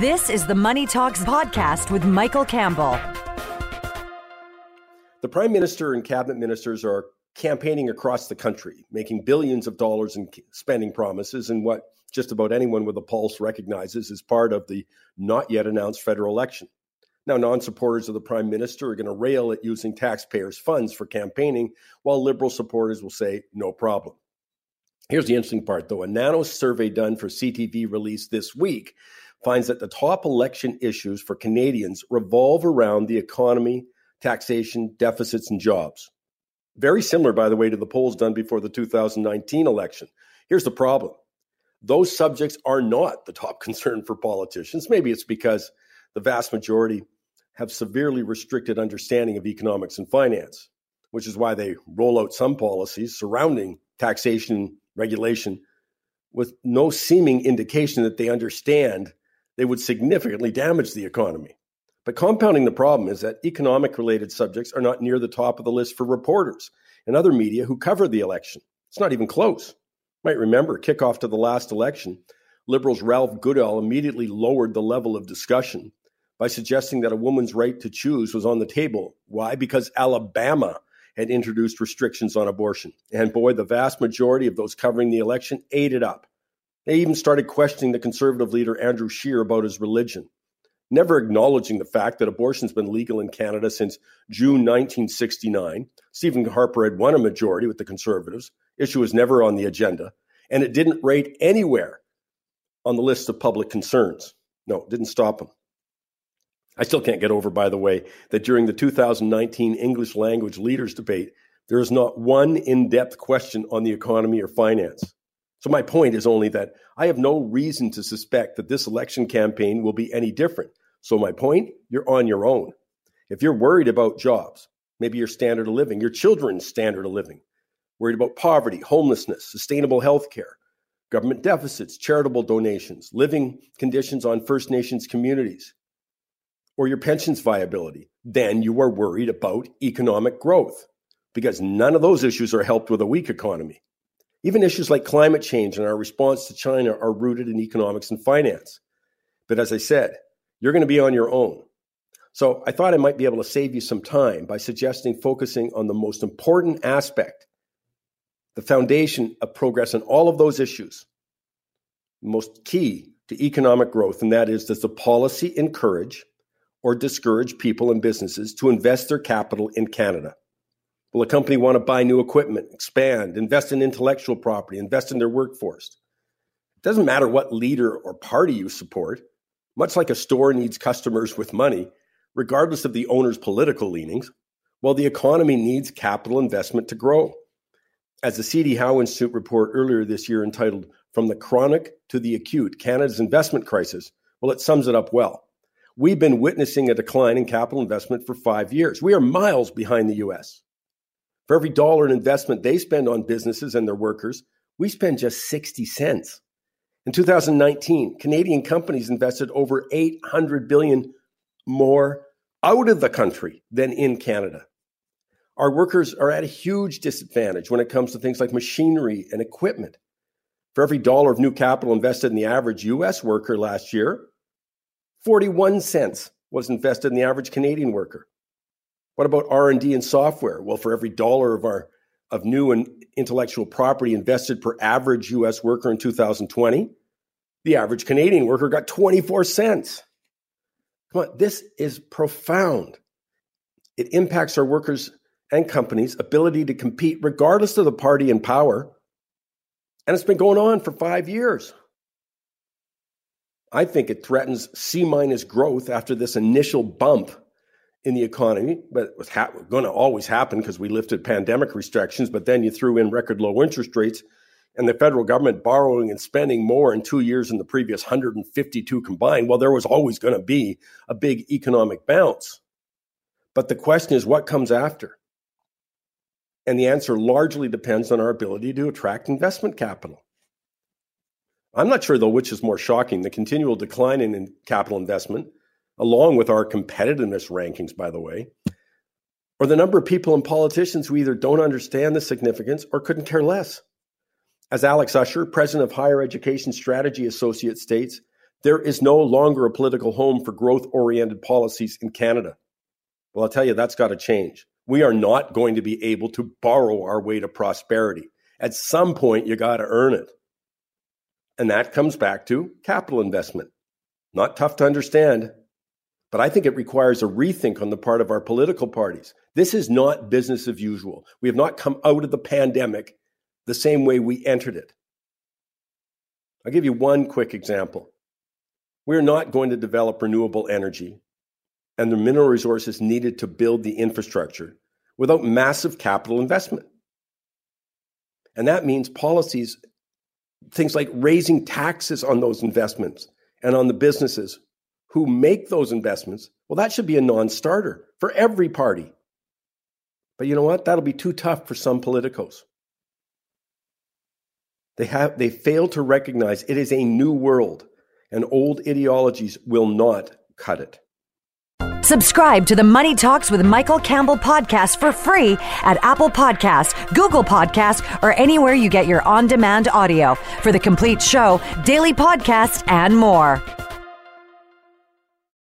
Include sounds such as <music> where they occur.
This is the Money Talks podcast with Michael Campbell. The Prime Minister and cabinet ministers are campaigning across the country, making billions of dollars in spending promises and what just about anyone with a pulse recognizes as part of the not yet announced federal election. Now, non supporters of the Prime Minister are going to rail at using taxpayers' funds for campaigning, while Liberal supporters will say, no problem. Here's the interesting part, though. A Nanos survey done for CTV released this week finds that the top election issues for Canadians revolve around the economy, taxation, deficits, and jobs. Very similar, by the way, to the polls done before the 2019 election. Here's the problem those subjects are not the top <laughs> concern for politicians. Maybe it's because the vast majority have severely restricted understanding of economics and finance, which is why they roll out some policies surrounding taxation regulation with no seeming indication that they understand they would significantly damage the economy. But compounding the problem is that economic related subjects are not near the top of the list for reporters and other media who cover the election. It's not even close. You might remember, kickoff to the last election, Liberals Ralph Goodale immediately lowered the level of discussion by suggesting that a woman's right to choose was on the table. Why? Because Alabama had introduced restrictions on abortion. And boy, the vast majority of those covering the election ate it up. They even started questioning the conservative leader Andrew Scheer about his religion, never acknowledging the fact that abortion's been legal in Canada since June 1969. Stephen Harper had won a majority with the conservatives. Issue was never on the agenda, and it didn't rate anywhere on the list of public concerns. No, didn't stop him. I still can't get over, by the way, that during the 2019 English language leaders debate, there is not one in depth question on the economy or finance. So, my point is only that I have no reason to suspect that this election campaign will be any different. So, my point, you're on your own. If you're worried about jobs, maybe your standard of living, your children's standard of living, worried about poverty, homelessness, sustainable health care, government deficits, charitable donations, living conditions on First Nations communities, or your pension's viability, then you are worried about economic growth because none of those issues are helped with a weak economy. Even issues like climate change and our response to China are rooted in economics and finance. But as I said, you're going to be on your own. So I thought I might be able to save you some time by suggesting focusing on the most important aspect, the foundation of progress on all of those issues, most key to economic growth, and that is does the policy encourage or discourage people and businesses to invest their capital in Canada? Will a company want to buy new equipment, expand, invest in intellectual property, invest in their workforce? It doesn't matter what leader or party you support, much like a store needs customers with money, regardless of the owner's political leanings, well, the economy needs capital investment to grow. As the CD Howe Institute report earlier this year entitled From the Chronic to the Acute Canada's Investment Crisis, well, it sums it up well. We've been witnessing a decline in capital investment for five years. We are miles behind the US. For every dollar in investment they spend on businesses and their workers, we spend just 60 cents. In 2019, Canadian companies invested over 800 billion more out of the country than in Canada. Our workers are at a huge disadvantage when it comes to things like machinery and equipment. For every dollar of new capital invested in the average US worker last year, 41 cents was invested in the average Canadian worker. What about R&D and software? Well, for every dollar of our of new and intellectual property invested per average US worker in 2020, the average Canadian worker got 24 cents. Come on, this is profound. It impacts our workers and companies' ability to compete regardless of the party in power. And it's been going on for 5 years. I think it threatens C minus growth after this initial bump in the economy, but it was ha- going to always happen because we lifted pandemic restrictions. But then you threw in record low interest rates, and the federal government borrowing and spending more in two years than the previous 152 combined. Well, there was always going to be a big economic bounce. But the question is, what comes after? And the answer largely depends on our ability to attract investment capital. I'm not sure, though, which is more shocking the continual decline in capital investment, along with our competitiveness rankings, by the way, or the number of people and politicians who either don't understand the significance or couldn't care less. As Alex Usher, president of Higher Education Strategy Associate, states, There is no longer a political home for growth oriented policies in Canada. Well, I'll tell you, that's got to change. We are not going to be able to borrow our way to prosperity. At some point, you got to earn it. And that comes back to capital investment. Not tough to understand, but I think it requires a rethink on the part of our political parties. This is not business as usual. We have not come out of the pandemic the same way we entered it. I'll give you one quick example. We're not going to develop renewable energy and the mineral resources needed to build the infrastructure without massive capital investment. And that means policies, things like raising taxes on those investments and on the businesses who make those investments. Well, that should be a non starter for every party. But you know what? That'll be too tough for some politicos. They have they fail to recognize it is a new world and old ideologies will not cut it. Subscribe to the Money Talks with Michael Campbell podcast for free at Apple Podcasts, Google Podcasts, or anywhere you get your on-demand audio. For the complete show, daily podcasts, and more.